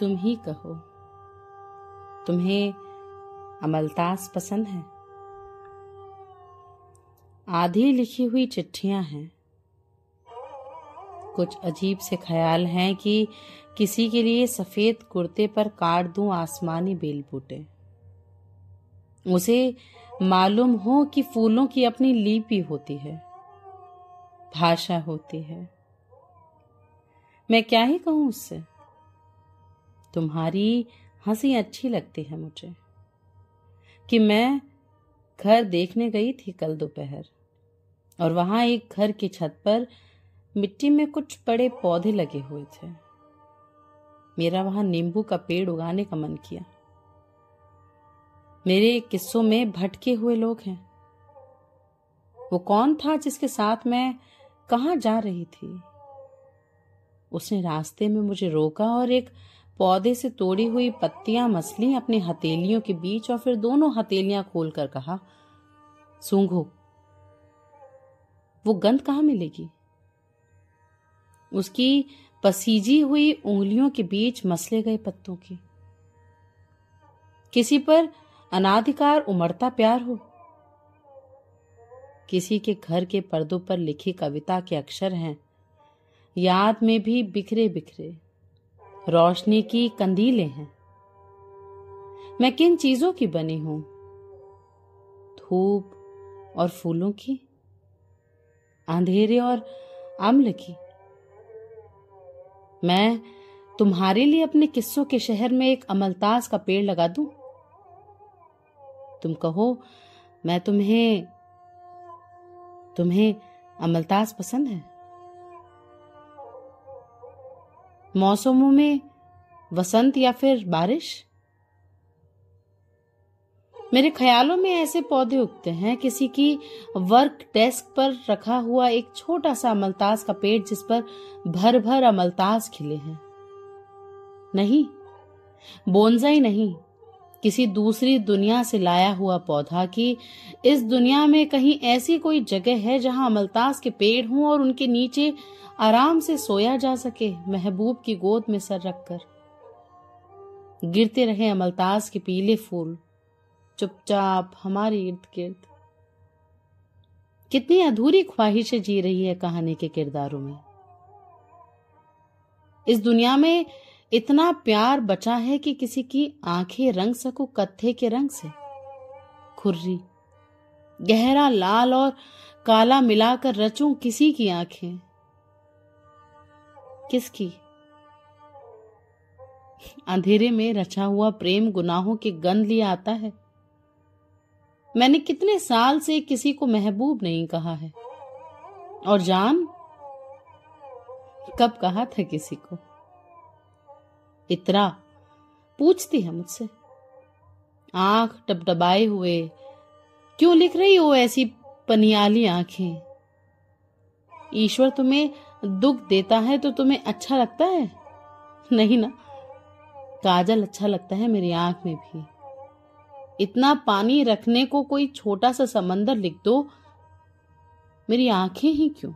तुम ही कहो। तुम्हें अमलतास पसंद है। आधी लिखी हुई चिट्ठियाँ हैं। कुछ अजीब से ख्याल हैं कि किसी के लिए सफ़ेद कुर्ते पर काट दूँ आसमानी बेल बूटे उसे मालूम हो कि फूलों की अपनी लिपि होती है, भाषा होती है। मैं क्या ही कहूँ उससे? तुम्हारी हँसी अच्छी लगती है मुझे। कि मैं घर देखने गई थी कल दोपहर, और वहाँ एक घर की छत पर मिट्टी में कुछ बड़े पौधे लगे हुए थे। मेरा वहाँ नींबू का पेड़ उगाने का मन किया। मेरे किस्सों में भटके हुए लोग हैं। वो कौन था जिसके साथ मैं कहा जा रही थी? उसने रास्ते में मुझे रोका और एक पौधे से तोड़ी हुई पत्तियाँ मसली अपनी हथेलियों के बीच और फिर दोनों हथेलियाँ खोलकर कहा, सूंघो, वो गंध कहाँ मिलेगी? उसकी पसीजी हुई उंगलियों के बीच मसले गए पत्तों की। किसी पर अनाधिकार, उमड़ता प्यार हो? किसी के घर के पर्दों पर लिखी कविता के अक्षर हैं, याद में भी बिखरे बिखरे रोशनी की कंदीलें हैं। मैं किन चीज़ों की बनी हूँ? धूप और फूलों की, अंधेरे और अम्ल की। मैं तुम्हारे लिए अपने किस्सों के शहर में एक अमलतास का पेड़ लगा दूँ? तुम कहो, मैं तुम्हें तुम्हें अमलतास पसंद है। मौसमों में वसंत या फिर बारिश? मेरे ख्यालों में ऐसे पौधे उगते हैं, किसी की वर्क डेस्क पर रखा हुआ एक छोटा सा अमलतास का पेड़ जिस पर भर भर अमलतास खिले हैं। नहीं बोनजाई नहीं। किसी दूसरी दुनिया से लाया हुआ पौधा कि इस दुनिया में कहीं ऐसी कोई जगह है जहाँ अमलतास के पेड़ हों और उनके नीचे आराम से सोया जा सके, महबूब की गोद में सर रखकर। गिरते रहे अमलतास के पीले फूल। चुपचाप हमारे इर्द गिर्द। कितनी अधूरी ख्वाहिशें जी रही है कहानी के किरदारों में। इस दुनिया में इतना प्यार बचा है कि किसी की आँखें रंग सको, कत्थे के रंग से। खुर्री, गहरा, लाल और काला मिलाकर रचूं किसी की आँखें। किसकी? अंधेरे में रचा हुआ प्रेम गुनाहों के गंध लिए आता है। मैंने कितने साल से किसी को महबूब नहीं कहा है। और जान? कब कहा था किसी को? इतरा पूछती है मुझसे। आँख टपटबाए हुए। क्यों लिख रही हो ऐसी पनियाली आँखें? ईश्वर तुम्हें दुख देता है तो तुम्हें अच्छा लगता है? नहीं ना। काजल अच्छा लगता है मेरी आँख में भी। इतना पानी रखने को कोई छोटा सा समंदर लिख दो। मेरी आँखें ही क्यों?